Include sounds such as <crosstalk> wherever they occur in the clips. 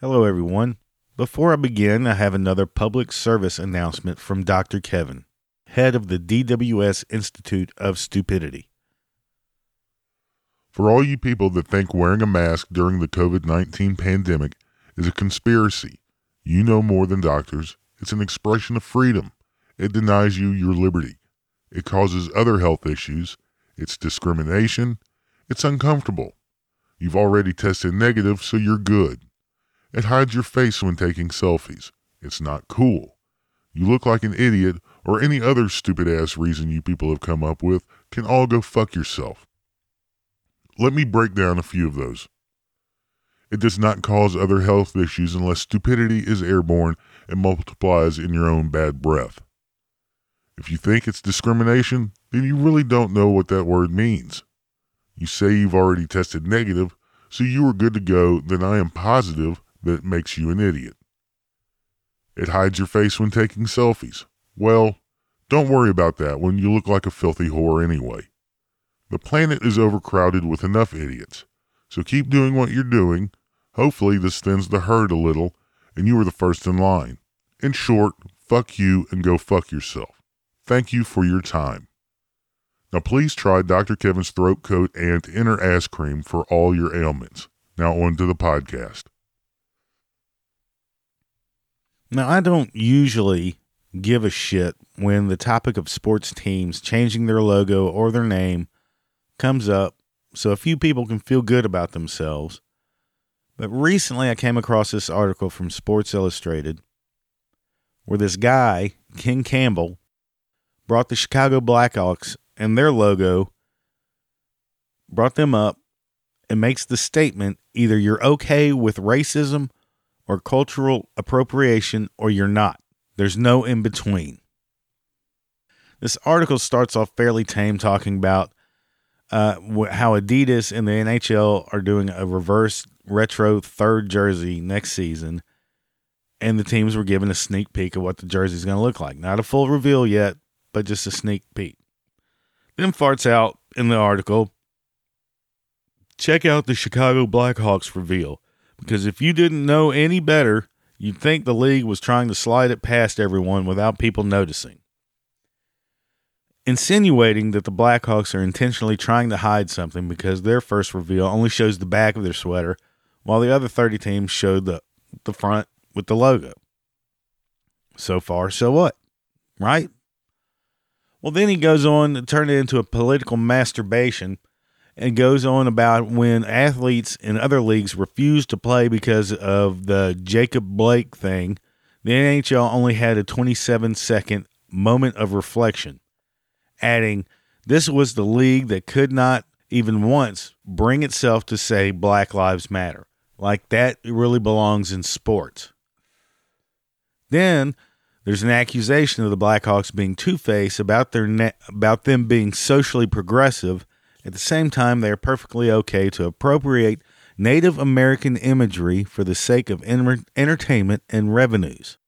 Hello, everyone. Before I begin, I have another public service announcement from Dr. Kevin, head of the DWS Institute of Stupidity. For all you people that think wearing a mask during the COVID 19 pandemic is a conspiracy, you know more than doctors. It's an expression of freedom. It denies you your liberty. It causes other health issues. It's discrimination. It's uncomfortable. You've already tested negative, so you're good. It hides your face when taking selfies. It's not cool. You look like an idiot, or any other stupid ass reason you people have come up with can all go fuck yourself. Let me break down a few of those. It does not cause other health issues unless stupidity is airborne and multiplies in your own bad breath. If you think it's discrimination, then you really don't know what that word means. You say you've already tested negative, so you are good to go, then I am positive that makes you an idiot. It hides your face when taking selfies. Well, don't worry about that when you look like a filthy whore anyway. The planet is overcrowded with enough idiots, so keep doing what you're doing. Hopefully, this thins the herd a little, and you are the first in line. In short, fuck you and go fuck yourself. Thank you for your time. Now, please try Dr. Kevin's throat coat and inner ass cream for all your ailments. Now, on to the podcast. Now, I don't usually give a shit when the topic of sports teams changing their logo or their name comes up so a few people can feel good about themselves. But recently I came across this article from Sports Illustrated where this guy, Ken Campbell, brought the Chicago Blackhawks and their logo, brought them up, and makes the statement either you're okay with racism or cultural appropriation or you're not. There's no in between. This article starts off fairly tame, talking about uh, how Adidas and the NHL are doing a reverse retro third jersey next season, and the teams were given a sneak peek of what the jersey is going to look like. Not a full reveal yet, but just a sneak peek. Then farts out in the article. Check out the Chicago Blackhawks reveal because if you didn't know any better, you'd think the league was trying to slide it past everyone without people noticing. Insinuating that the Blackhawks are intentionally trying to hide something because their first reveal only shows the back of their sweater, while the other 30 teams showed the, the front with the logo. So far, so what? Right? Well, then he goes on to turn it into a political masturbation and goes on about when athletes in other leagues refuse to play because of the Jacob Blake thing. The NHL only had a 27 second moment of reflection, adding, This was the league that could not even once bring itself to say Black Lives Matter. Like that really belongs in sports. Then there's an accusation of the Blackhawks being two-faced about their ne- about them being socially progressive at the same time, they are perfectly okay to appropriate Native American imagery for the sake of entertainment and revenues.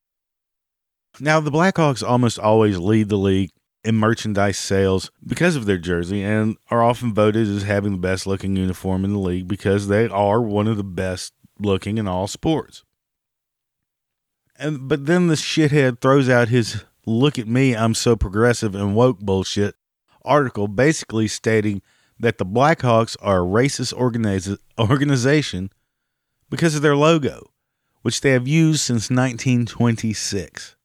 Now, the Blackhawks almost always lead the league in merchandise sales because of their jersey and are often voted as having the best looking uniform in the league because they are one of the best looking in all sports. And but then the shithead throws out his look at me, I'm so progressive and woke bullshit article basically stating that the Blackhawks are a racist organiz- organization because of their logo, which they have used since 1926.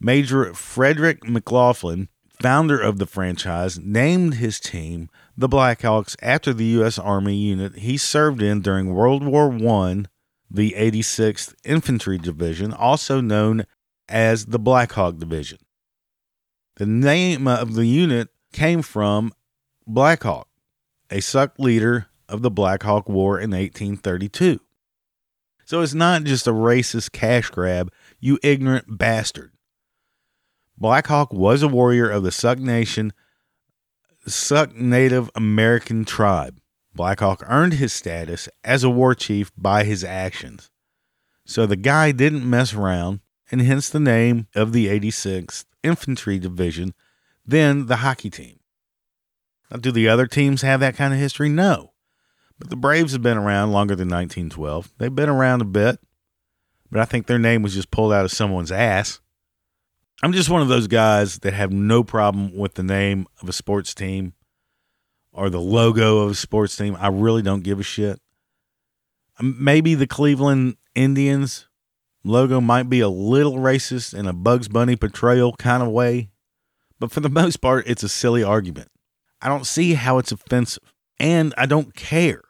Major Frederick McLaughlin, founder of the franchise, named his team the Blackhawks after the U.S. Army unit he served in during World War I, the 86th Infantry Division, also known as the Black Hawk Division. The name of the unit came from Black Hawk, a Sauk leader of the Black Hawk War in 1832. So it's not just a racist cash grab, you ignorant bastard. Black Hawk was a warrior of the Sauk Nation, Sauk Native American tribe. Black Hawk earned his status as a war chief by his actions. So the guy didn't mess around, and hence the name of the 86th Infantry Division, then the hockey team. Do the other teams have that kind of history? No. But the Braves have been around longer than 1912. They've been around a bit, but I think their name was just pulled out of someone's ass. I'm just one of those guys that have no problem with the name of a sports team or the logo of a sports team. I really don't give a shit. Maybe the Cleveland Indians logo might be a little racist in a Bugs Bunny portrayal kind of way, but for the most part, it's a silly argument. I don't see how it's offensive, and I don't care.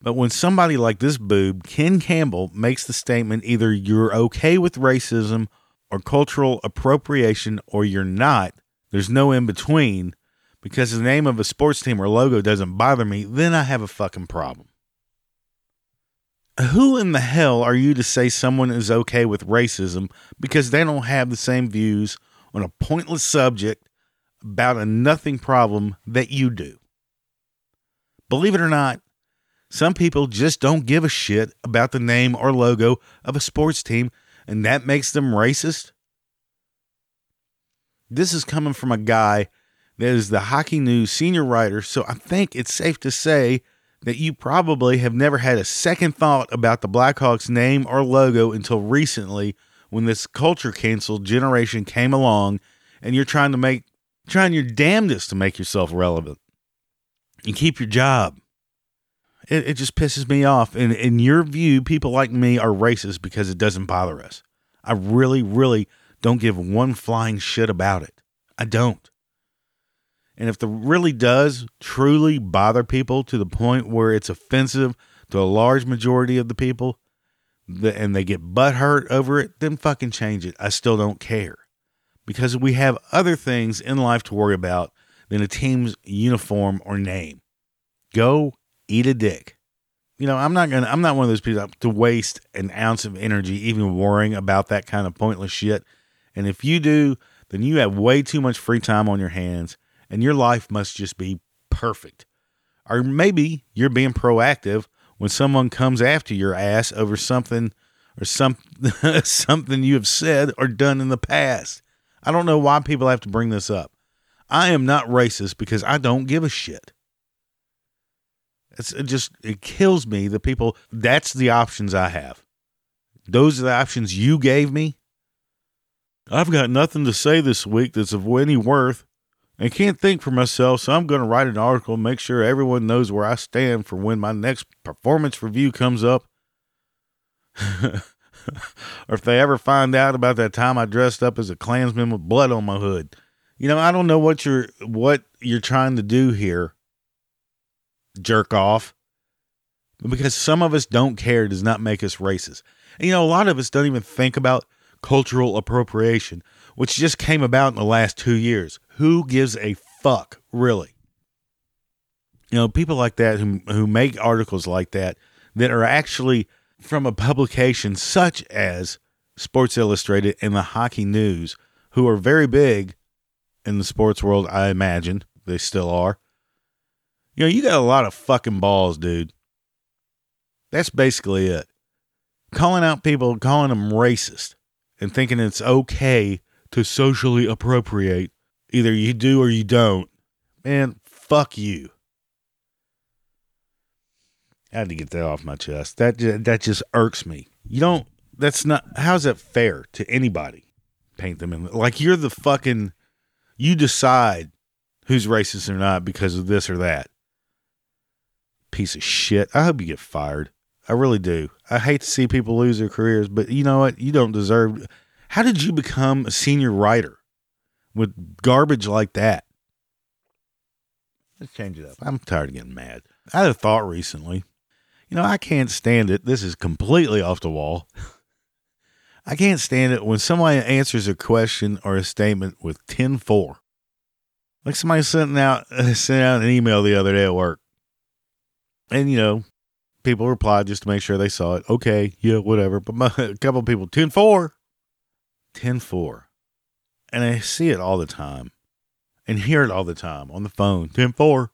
But when somebody like this boob, Ken Campbell, makes the statement either you're okay with racism or cultural appropriation or you're not, there's no in between, because the name of a sports team or logo doesn't bother me, then I have a fucking problem. Who in the hell are you to say someone is okay with racism because they don't have the same views on a pointless subject about a nothing problem that you do? Believe it or not, some people just don't give a shit about the name or logo of a sports team, and that makes them racist. This is coming from a guy that is the Hockey News senior writer, so I think it's safe to say that you probably have never had a second thought about the Blackhawks name or logo until recently when this culture cancel generation came along and you're trying to make trying your damnedest to make yourself relevant and keep your job. It, it just pisses me off. And in your view, people like me are racist because it doesn't bother us. I really, really don't give one flying shit about it. I don't. And if the really does truly bother people to the point where it's offensive to a large majority of the people and they get butt hurt over it, then fucking change it. I still don't care. Because we have other things in life to worry about than a team's uniform or name. Go eat a dick. You know, I'm not gonna I'm not one of those people to waste an ounce of energy even worrying about that kind of pointless shit. And if you do, then you have way too much free time on your hands and your life must just be perfect. Or maybe you're being proactive when someone comes after your ass over something or some <laughs> something you have said or done in the past. I don't know why people have to bring this up. I am not racist because I don't give a shit. It's it just it kills me the people that's the options I have. Those are the options you gave me. I've got nothing to say this week that's of any worth. and can't think for myself, so I'm going to write an article and make sure everyone knows where I stand for when my next performance review comes up. <laughs> <laughs> or if they ever find out about that time I dressed up as a Klansman with blood on my hood. You know, I don't know what you're what you're trying to do here. Jerk off. Because some of us don't care does not make us racist. And you know, a lot of us don't even think about cultural appropriation, which just came about in the last two years. Who gives a fuck, really? You know, people like that who who make articles like that that are actually from a publication such as Sports Illustrated and the Hockey News, who are very big in the sports world, I imagine. They still are. You know, you got a lot of fucking balls, dude. That's basically it. Calling out people, calling them racist, and thinking it's okay to socially appropriate Either you do or you don't. Man, fuck you. I had to get that off my chest. That that just irks me. You don't. That's not. How's that fair to anybody? Paint them in like you're the fucking. You decide who's racist or not because of this or that. Piece of shit. I hope you get fired. I really do. I hate to see people lose their careers, but you know what? You don't deserve. How did you become a senior writer? with garbage like that. Let's change it up. I'm tired of getting mad. I had a thought recently. You know, I can't stand it. This is completely off the wall. I can't stand it when somebody answers a question or a statement with 10 4. Like somebody sent out, <laughs> sent out an email the other day at work. And, you know, people replied just to make sure they saw it. Okay, yeah, whatever. But my, <laughs> a couple of people, 10 4. 10 4 and I see it all the time and hear it all the time on the phone 10 4.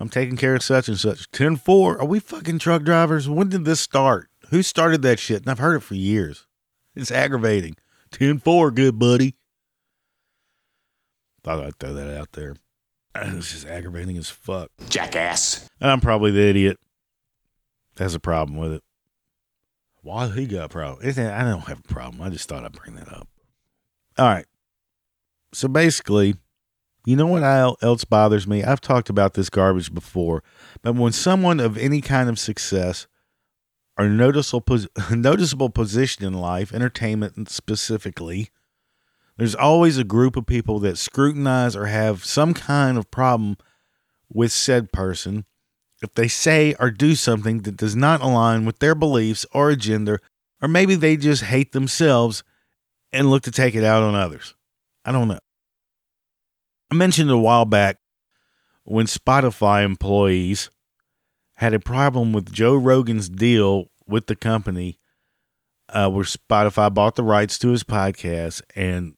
I'm taking care of such and such. 10 4. Are we fucking truck drivers? When did this start? Who started that shit? And I've heard it for years. It's aggravating. 10 4, good buddy. Thought I'd throw that out there. <clears throat> It's just aggravating as fuck. Jackass. And I'm probably the idiot That's a problem with it. Why he got a problem? I don't have a problem. I just thought I'd bring that up. All right. So basically, you know what else bothers me? I've talked about this garbage before, but when someone of any kind of success or noticeable <laughs> noticeable position in life, entertainment specifically, there's always a group of people that scrutinize or have some kind of problem with said person if they say or do something that does not align with their beliefs or agenda, or maybe they just hate themselves and look to take it out on others. I don't know. I mentioned a while back when Spotify employees had a problem with Joe Rogan's deal with the company, uh, where Spotify bought the rights to his podcast and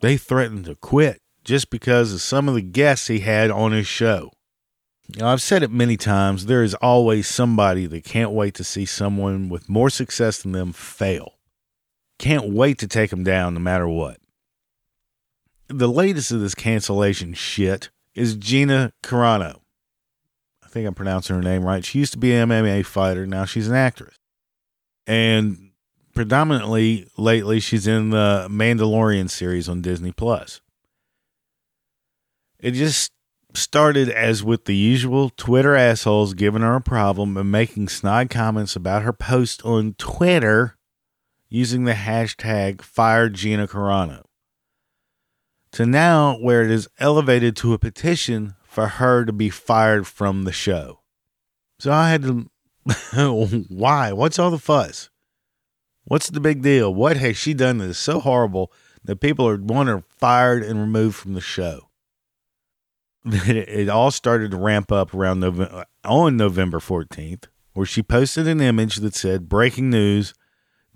they threatened to quit just because of some of the guests he had on his show. Know, I've said it many times. There is always somebody that can't wait to see someone with more success than them fail. Can't wait to take them down no matter what. The latest of this cancellation shit is Gina Carano. I think I'm pronouncing her name right. She used to be an MMA fighter. Now she's an actress. And predominantly lately, she's in the Mandalorian series on Disney Plus. It just started as with the usual Twitter assholes giving her a problem and making snide comments about her post on Twitter using the hashtag Fire Gina Carano. To now, where it is elevated to a petition for her to be fired from the show. So I had to. <laughs> why? What's all the fuss? What's the big deal? What has she done that is so horrible that people are wanting her fired and removed from the show? <laughs> it all started to ramp up around November, on November 14th, where she posted an image that said, Breaking news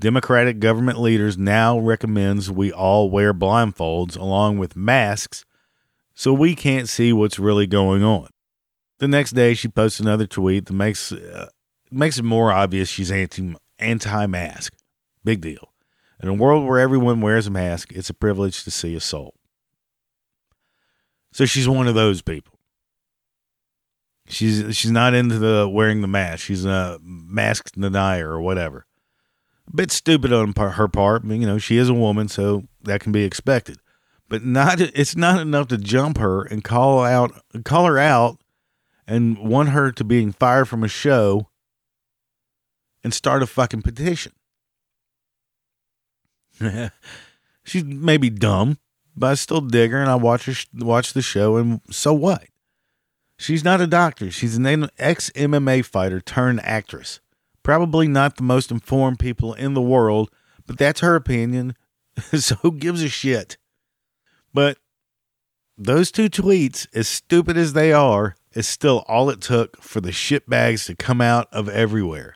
Democratic government leaders now recommends we all wear blindfolds along with masks so we can't see what's really going on. The next day, she posts another tweet that makes uh, makes it more obvious she's anti anti mask. Big deal. In a world where everyone wears a mask, it's a privilege to see a soul. So she's one of those people. She's she's not into the wearing the mask. She's a mask denier or whatever. A bit stupid on her part. You know, she is a woman, so that can be expected. But not it's not enough to jump her and call out call her out and want her to being fired from a show and start a fucking petition. <laughs> She's maybe dumb, but I still dig her and I watch her watch the show and so what? She's not a doctor. She's an ex MMA fighter turned actress. Probably not the most informed people in the world, but that's her opinion. <laughs> so who gives a shit? But those two tweets, as stupid as they are, is still all it took for the shitbags to come out of everywhere.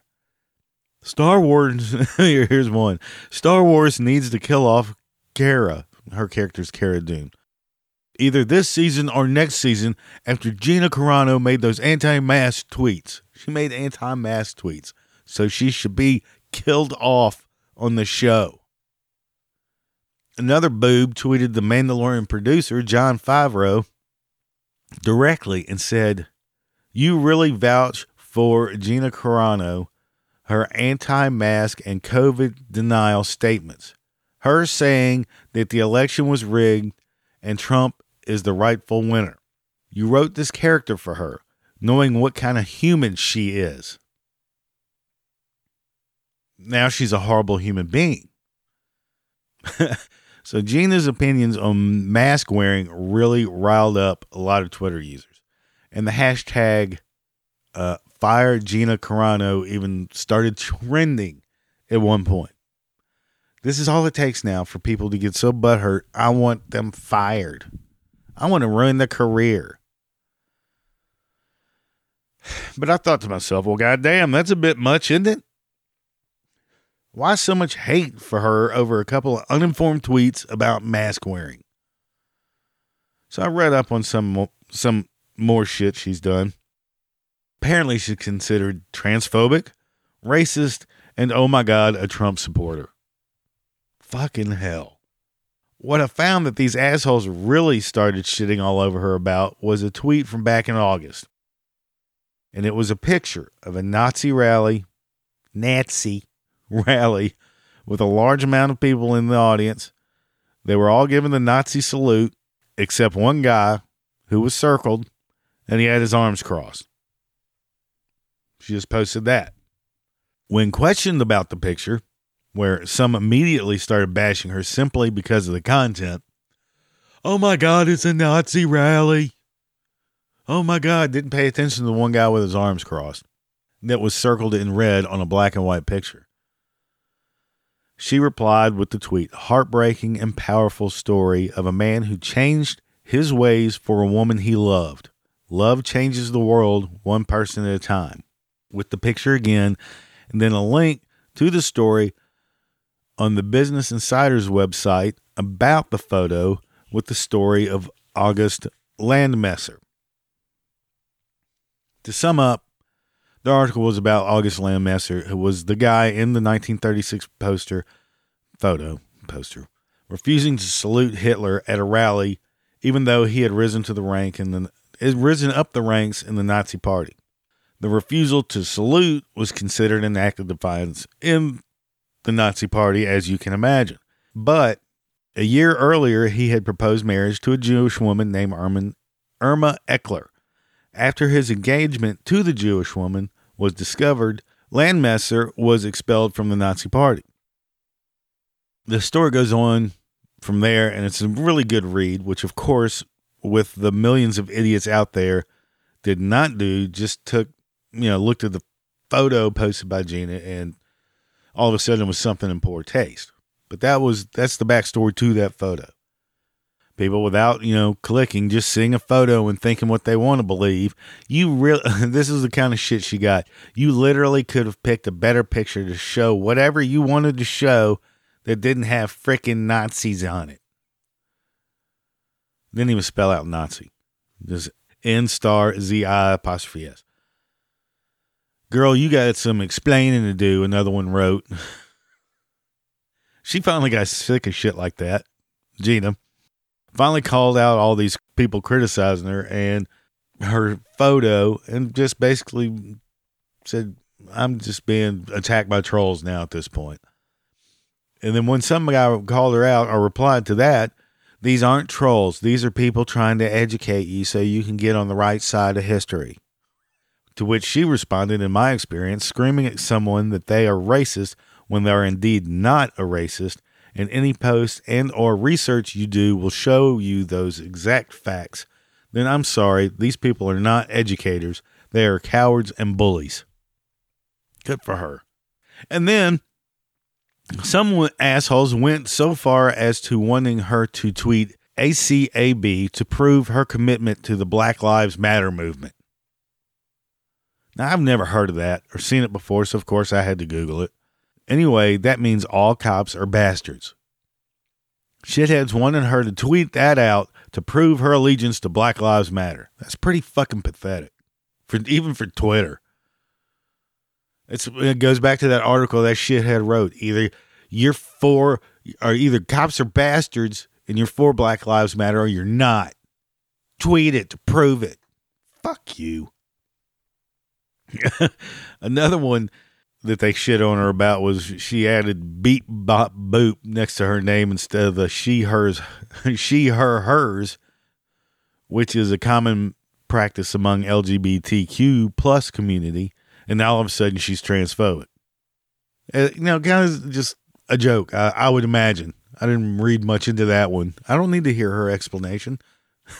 Star Wars, <laughs> here's one. Star Wars needs to kill off Cara. Her character's Cara Dune. Either this season or next season after Gina Carano made those anti mask tweets. She made anti mask tweets. So she should be killed off on the show. Another boob tweeted the Mandalorian producer, Jon Favreau, directly and said, You really vouch for Gina Carano, her anti mask and COVID denial statements. Her saying that the election was rigged and Trump is the rightful winner. You wrote this character for her, knowing what kind of human she is. Now she's a horrible human being. <laughs> so Gina's opinions on mask wearing really riled up a lot of Twitter users. And the hashtag uh, fire Gina Carano even started trending at one point. This is all it takes now for people to get so butthurt. I want them fired. I want to ruin their career. <sighs> But I thought to myself, well, goddamn, that's a bit much, isn't it? Why so much hate for her over a couple of uninformed tweets about mask wearing? So I read up on some some more shit she's done. Apparently, she's considered transphobic, racist, and oh my god, a Trump supporter. Fucking hell. What I found that these assholes really started shitting all over her about was a tweet from back in August. And it was a picture of a Nazi rally, Nazi rally, with a large amount of people in the audience. They were all given the Nazi salute, except one guy who was circled and he had his arms crossed. She just posted that. When questioned about the picture, where some immediately started bashing her simply because of the content. Oh my God, it's a Nazi rally. Oh my God, didn't pay attention to the one guy with his arms crossed that was circled in red on a black and white picture. She replied with the tweet Heartbreaking and powerful story of a man who changed his ways for a woman he loved. Love changes the world one person at a time. With the picture again, and then a link to the story on the Business Insider's website about the photo with the story of August Landmesser. To sum up, the article was about August Landmesser, who was the guy in the 1936 poster photo poster refusing to salute Hitler at a rally, even though he had risen to the rank and the risen up the ranks in the Nazi Party. The refusal to salute was considered an act of defiance in the Nazi Party, as you can imagine. But a year earlier, he had proposed marriage to a Jewish woman named Irma Eckler. After his engagement to the Jewish woman was discovered, Landmesser was expelled from the Nazi Party. The story goes on from there, and it's a really good read, which, of course, with the millions of idiots out there, did not do, just took, you know, looked at the photo posted by Gina and all of a sudden it was something in poor taste. But that was that's the backstory to that photo. People without, you know, clicking, just seeing a photo and thinking what they want to believe. You really <laughs> this is the kind of shit she got. You literally could have picked a better picture to show whatever you wanted to show that didn't have freaking Nazis on it. Didn't even spell out Nazi. Just N star Z I apostrophe S. Girl, you got some explaining to do, another one wrote. <laughs> she finally got sick of shit like that. Gina finally called out all these people criticizing her and her photo and just basically said, I'm just being attacked by trolls now at this point. And then when some guy called her out or replied to that, these aren't trolls. These are people trying to educate you so you can get on the right side of history. To which she responded, in my experience, screaming at someone that they are racist when they are indeed not a racist, and any post and or research you do will show you those exact facts, then I'm sorry, these people are not educators. They are cowards and bullies. Good for her. And then some assholes went so far as to wanting her to tweet ACAB to prove her commitment to the Black Lives Matter movement. Now, I've never heard of that or seen it before, so of course I had to Google it. Anyway, that means all cops are bastards. Shitheads wanted her to tweet that out to prove her allegiance to Black Lives Matter. That's pretty fucking pathetic, for even for Twitter. It's, it goes back to that article that shithead wrote. Either you're for, or either cops are bastards and you're for Black Lives Matter, or you're not. Tweet it to prove it. Fuck you. <laughs> Another one that they shit on her about was she added beep bop boop next to her name instead of the she hers <laughs> she her hers, which is a common practice among LGBTQ plus community, and now all of a sudden she's transphobic. Uh, you know, kind of just a joke. I, I would imagine. I didn't read much into that one. I don't need to hear her explanation.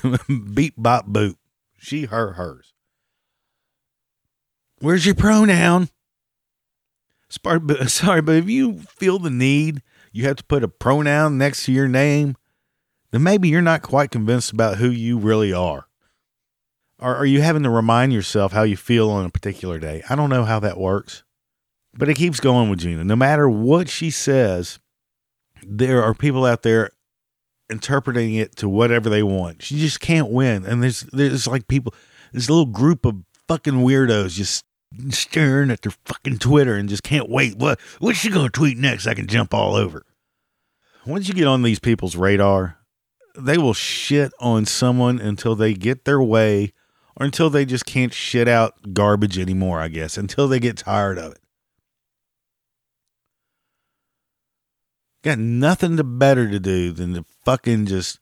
<laughs> beep bop boop. She her hers. Where's your pronoun? <laughs> Sorry, but if you feel the need, you have to put a pronoun next to your name, then maybe you're not quite convinced about who you really are. Or are you having to remind yourself how you feel on a particular day? I don't know how that works, but it keeps going with Gina. No matter what she says, there are people out there interpreting it to whatever they want. She just can't win. And there's there's like people, this little group of fucking weirdos just staring at their fucking Twitter and just can't wait. What what's she gonna tweet next? I can jump all over. once you get on these people's radar, they will shit on someone until they get their way or until they just can't shit out garbage anymore, I guess, until they get tired of it. Got nothing to better to do than to fucking just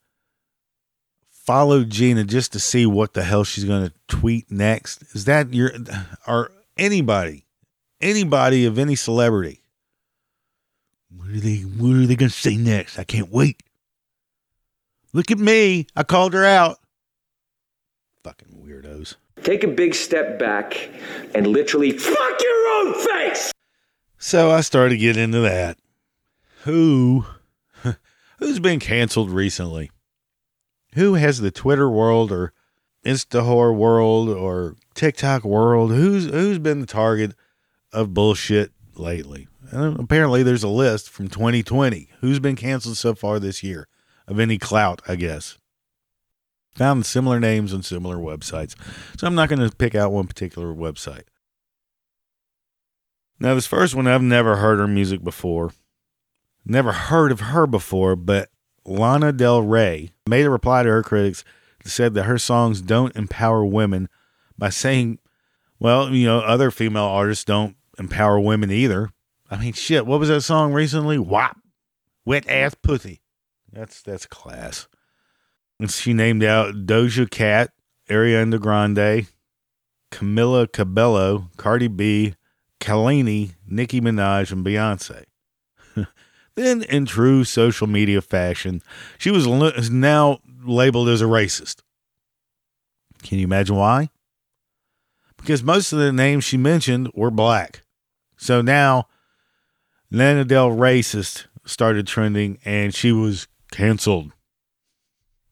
follow Gina just to see what the hell she's going to tweet next. Is that your or anybody, anybody of any celebrity? What are they? What are they going to say next? I can't wait. Look at me. I called her out. Fucking weirdos. Take a big step back and literally fuck your own face. So I started getting into that. Who <laughs> who's been canceled recently? Who has the Twitter world or Instahor world or TikTok world? Who's who's been the target of bullshit lately? And apparently there's a list from 2020. Who's been canceled so far this year? Of any clout, I guess. Found similar names on similar websites. So I'm not going to pick out one particular website. Now, this first one, I've never heard her music before. Never heard of her before, but Lana Del Rey made a reply to her critics that said that her songs don't empower women by saying, well, you know, other female artists don't empower women either. I mean, shit, what was that song recently? WAP. Wet ass pussy. That's that's class. And she named out Doja Cat, Ariana Grande, Camila Cabello, Cardi B, Kehlani, Nicki Minaj, and Beyonce. <laughs> then, in true social media fashion, she was now labeled as a racist. Can you imagine why? Because most of the names she mentioned were black. So now, Lana Del Racist started trending and she was canceled. <laughs>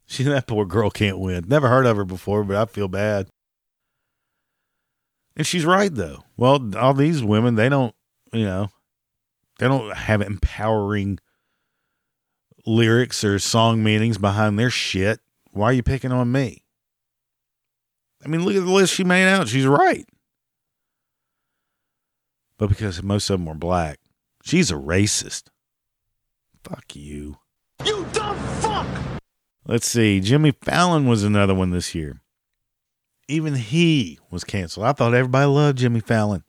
She that poor girl can't win. Never heard of her before, but I feel bad. And she's right though. Well, all these women, they don't, you know, they don't have empowering lyrics or song meanings behind their shit. Why are you picking on me? I mean, look at the list she made out. She's right. But because most of them were black, she's a racist. Fuck you. You dumb fuck! Let's see. Jimmy Fallon was another one this year. Even he was canceled. I thought everybody loved Jimmy Fallon.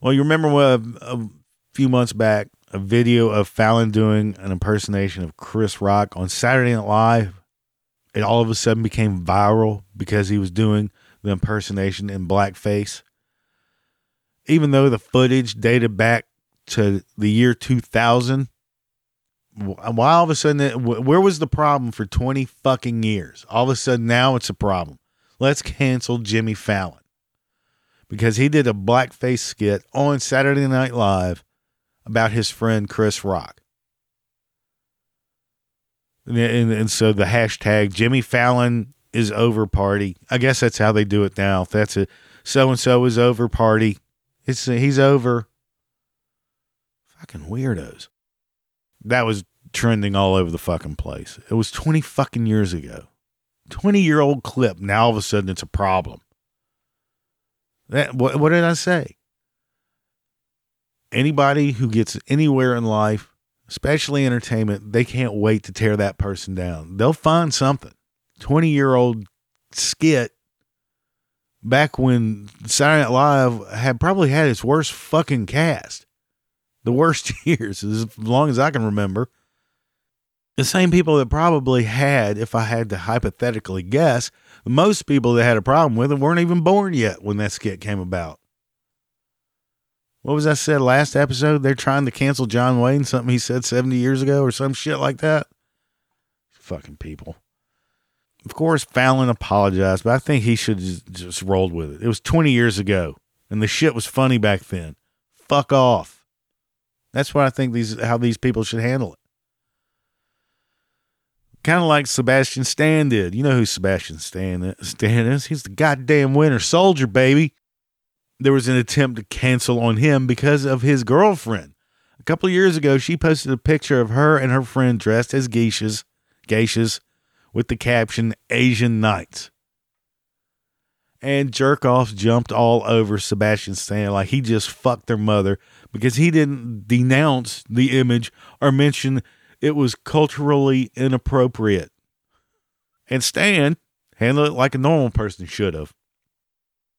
Well, you remember what, uh, a few months back a video of Fallon doing an impersonation of Chris Rock on Saturday Night Live. It all of a sudden became viral because he was doing the impersonation in blackface. Even though the footage dated back to the year 2000, why all of a sudden, where was the problem for 20 fucking years? All of a sudden, now it's a problem. Let's cancel Jimmy Fallon because he did a blackface skit on Saturday Night Live about his friend Chris Rock. And, and, so the hashtag Jimmy Fallon is over party. I guess that's how they do it now. That's it. so and so is over party, it's he's over. Fucking weirdos. That was trending all over the fucking place. It was 20 fucking years ago. 20 year old clip. Now all of a sudden it's a problem. That what, what did I say? Anybody who gets anywhere in life, especially entertainment, they can't wait to tear that person down. They'll find something. 20 year old skit back when Saturday Night Live had probably had its worst fucking cast. The worst <laughs> years, as long as I can remember. The same people that probably had, if I had to hypothetically guess, most people that had a problem with it weren't even born yet when that skit came about. What was I said last episode? They're trying to cancel John Wayne, something he said 70 years ago or some shit like that. Fucking people. Of course, Fallon apologized, but I think he should have just rolled with it. It was 20 years ago, and the shit was funny back then. Fuck off. That's what I think these how these people should handle it. Kind of like Sebastian Stan did. You know who Sebastian Stan, Stan is? He's the goddamn winter soldier, baby. There was an attempt to cancel on him because of his girlfriend. A couple years ago, she posted a picture of her and her friend dressed as geishas, geishas with the caption Asian Nights. And jerk offs jumped all over Sebastian Stan like he just fucked their mother because he didn't denounce the image or mention It was culturally inappropriate. And Stan handled it like a normal person should have.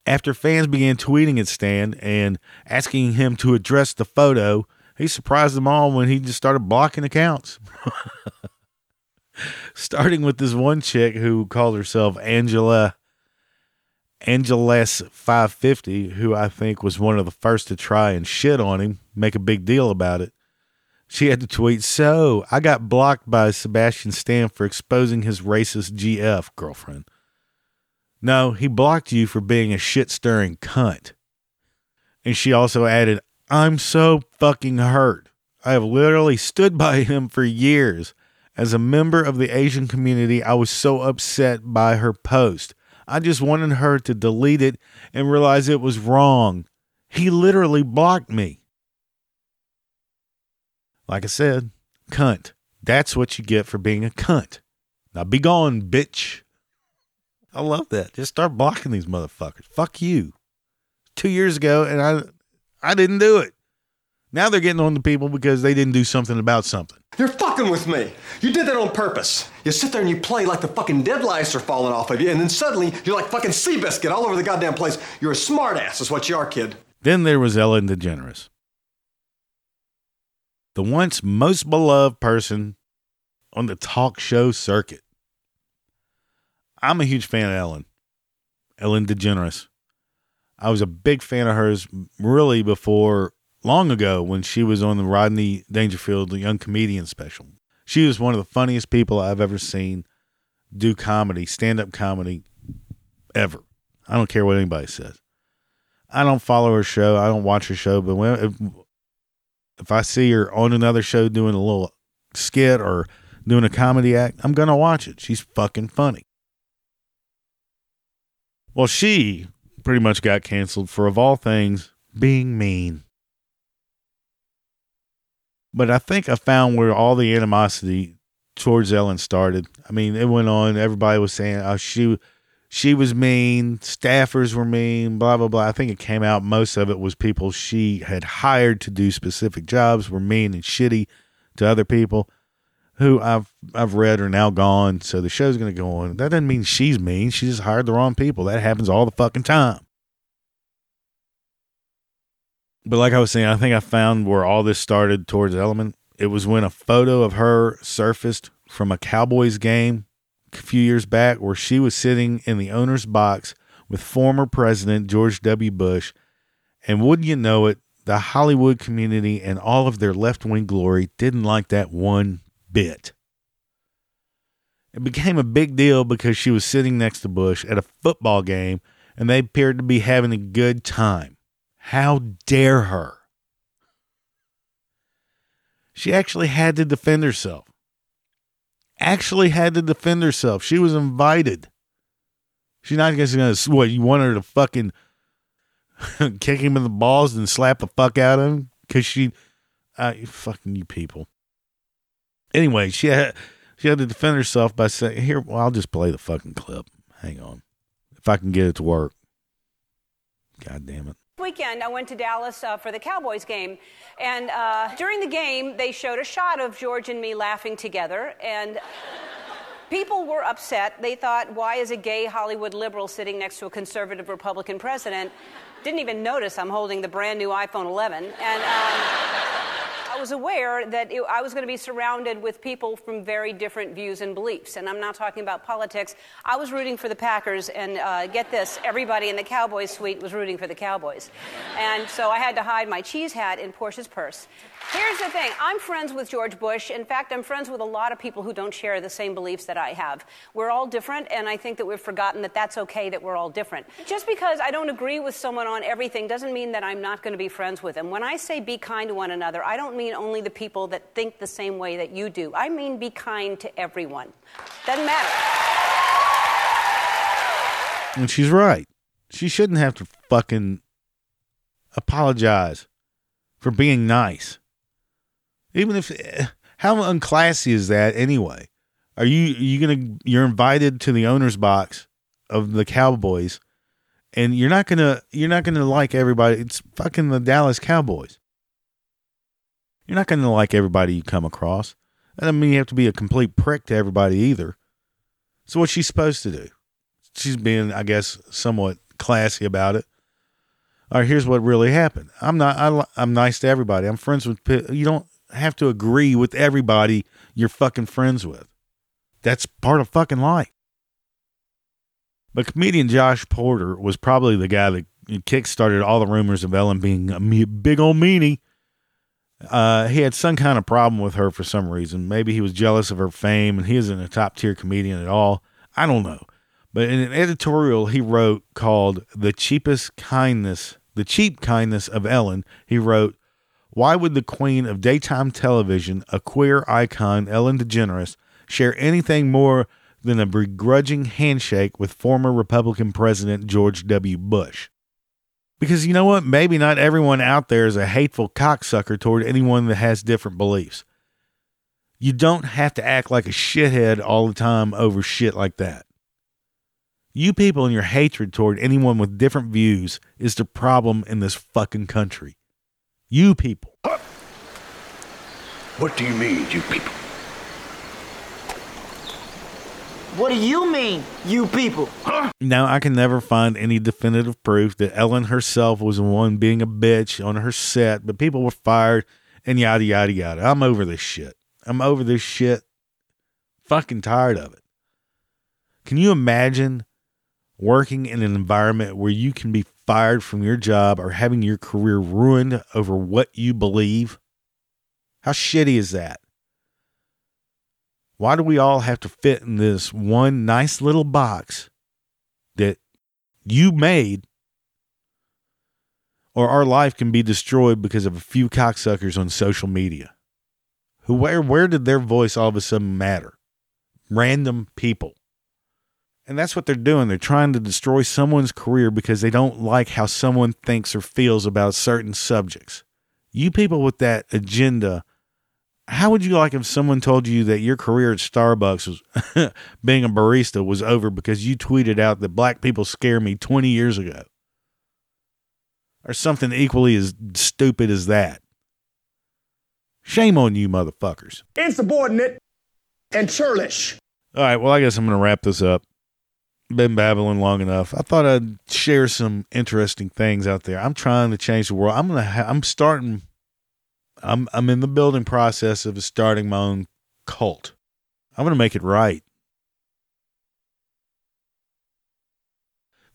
After fans began tweeting at Stan and asking him to address the photo, he surprised them all when he just started blocking accounts. <laughs> Starting with this one chick who called herself Angela Angeles 550, who I think was one of the first to try and shit on him, make a big deal about it. She had to tweet, So I got blocked by Sebastian Stan for exposing his racist GF girlfriend. No, he blocked you for being a shit stirring cunt. And she also added, I'm so fucking hurt. I have literally stood by him for years. As a member of the Asian community, I was so upset by her post. I just wanted her to delete it and realize it was wrong. He literally blocked me. Like I said, cunt. That's what you get for being a cunt. Now be gone, bitch. I love that. Just start blocking these motherfuckers. Fuck you. Two years ago, and I, I didn't do it. Now they're getting on the people because they didn't do something about something. You're fucking with me. You did that on purpose. You sit there and you play like the fucking dead lice are falling off of you, and then suddenly you're like fucking Seabiscuit all over the goddamn place. You're a smartass, is what you are, kid. Then there was Ellen DeGeneres, the once most beloved person on the talk show circuit. I'm a huge fan of Ellen, Ellen DeGeneres. I was a big fan of hers really before long ago when she was on the Rodney Dangerfield the Young Comedian special. She was one of the funniest people I've ever seen do comedy, stand up comedy, ever. I don't care what anybody says. I don't follow her show. I don't watch her show, but when, if, if I see her on another show doing a little skit or doing a comedy act, I'm going to watch it. She's fucking funny. Well, she pretty much got canceled for, of all things, being mean. But I think I found where all the animosity towards Ellen started. I mean, it went on. Everybody was saying, "Oh, she, she was mean. Staffers were mean. Blah blah blah." I think it came out. Most of it was people she had hired to do specific jobs were mean and shitty to other people who I've I've read are now gone. So the show's going to go on. That doesn't mean she's mean. She just hired the wrong people. That happens all the fucking time. But like I was saying, I think I found where all this started towards Element. It was when a photo of her surfaced from a Cowboys game a few years back where she was sitting in the owner's box with former President George W. Bush. And wouldn't you know it, the Hollywood community and all of their left wing glory didn't like that one bit. It became a big deal because she was sitting next to Bush at a football game and they appeared to be having a good time. How dare her? She actually had to defend herself. Actually had to defend herself. She was invited. She's not just gonna what you want her to fucking <laughs> kick him in the balls and slap the fuck out of him because she, uh, fucking you people. Anyway, she had she had to defend herself by saying, "Here, well, I'll just play the fucking clip. Hang on, if I can get it to work." God damn it weekend, I went to Dallas uh, for the Cowboys game. And uh, during the game, they showed a shot of George and me laughing together. And people were upset. They thought, why is a gay Hollywood liberal sitting next to a conservative Republican president? Didn't even notice I'm holding the brand new iPhone 11. And. Um, I was aware that it, I was going to be surrounded with people from very different views and beliefs. And I'm not talking about politics. I was rooting for the Packers, and uh, get this everybody in the Cowboys suite was rooting for the Cowboys. And so I had to hide my cheese hat in Portia's purse. Here's the thing I'm friends with George Bush. In fact, I'm friends with a lot of people who don't share the same beliefs that I have. We're all different, and I think that we've forgotten that that's okay that we're all different. Just because I don't agree with someone on everything doesn't mean that I'm not going to be friends with them. When I say be kind to one another, I don't mean only the people that think the same way that you do. I mean be kind to everyone. Doesn't matter. And she's right. She shouldn't have to fucking apologize for being nice. Even if how unclassy is that anyway? Are you are you gonna you're invited to the owner's box of the Cowboys, and you're not gonna you're not gonna like everybody. It's fucking the Dallas Cowboys. You're not gonna like everybody you come across. That doesn't mean you have to be a complete prick to everybody either. So what's she supposed to do? She's being, I guess, somewhat classy about it. All right, here's what really happened. I'm not. I, i'm nice to everybody. I'm friends with. You don't have to agree with everybody you're fucking friends with. That's part of fucking life. But comedian Josh Porter was probably the guy that kick-started all the rumors of Ellen being a me- big old meanie. Uh, he had some kind of problem with her for some reason. Maybe he was jealous of her fame and he isn't a top tier comedian at all. I don't know. But in an editorial he wrote called The Cheapest Kindness, The Cheap Kindness of Ellen, he wrote, Why would the queen of daytime television, a queer icon, Ellen DeGeneres, share anything more than a begrudging handshake with former Republican President George W. Bush? Because you know what? Maybe not everyone out there is a hateful cocksucker toward anyone that has different beliefs. You don't have to act like a shithead all the time over shit like that. You people and your hatred toward anyone with different views is the problem in this fucking country. You people. What do you mean, you people? What do you mean, you people? Now, I can never find any definitive proof that Ellen herself was the one being a bitch on her set, but people were fired and yada, yada, yada. I'm over this shit. I'm over this shit. Fucking tired of it. Can you imagine working in an environment where you can be fired from your job or having your career ruined over what you believe? How shitty is that? Why do we all have to fit in this one nice little box that you made? Or our life can be destroyed because of a few cocksuckers on social media. Who where where did their voice all of a sudden matter? Random people. And that's what they're doing. They're trying to destroy someone's career because they don't like how someone thinks or feels about certain subjects. You people with that agenda, how would you like if someone told you that your career at Starbucks was <laughs> being a barista was over because you tweeted out that black people scare me 20 years ago? Or something equally as stupid as that. Shame on you, motherfuckers. Insubordinate and churlish. All right, well, I guess I'm going to wrap this up. Been babbling long enough. I thought I'd share some interesting things out there. I'm trying to change the world. I'm gonna. Ha- I'm starting. I'm. I'm in the building process of starting my own cult. I'm gonna make it right.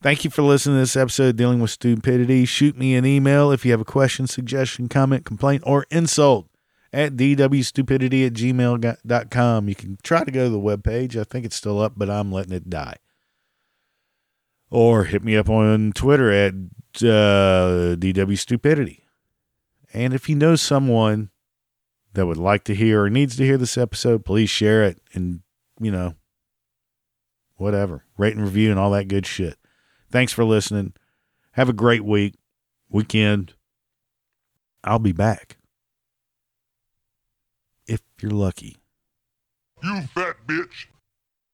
Thank you for listening to this episode Dealing with Stupidity. Shoot me an email if you have a question, suggestion, comment, complaint, or insult at dwstupidity at gmail.com. You can try to go to the webpage. I think it's still up, but I'm letting it die. Or hit me up on Twitter at uh, dwstupidity. And if you know someone that would like to hear or needs to hear this episode, please share it and, you know, whatever. Rate and review and all that good shit. Thanks for listening. Have a great week, weekend. I'll be back. If you're lucky. You fat bitch.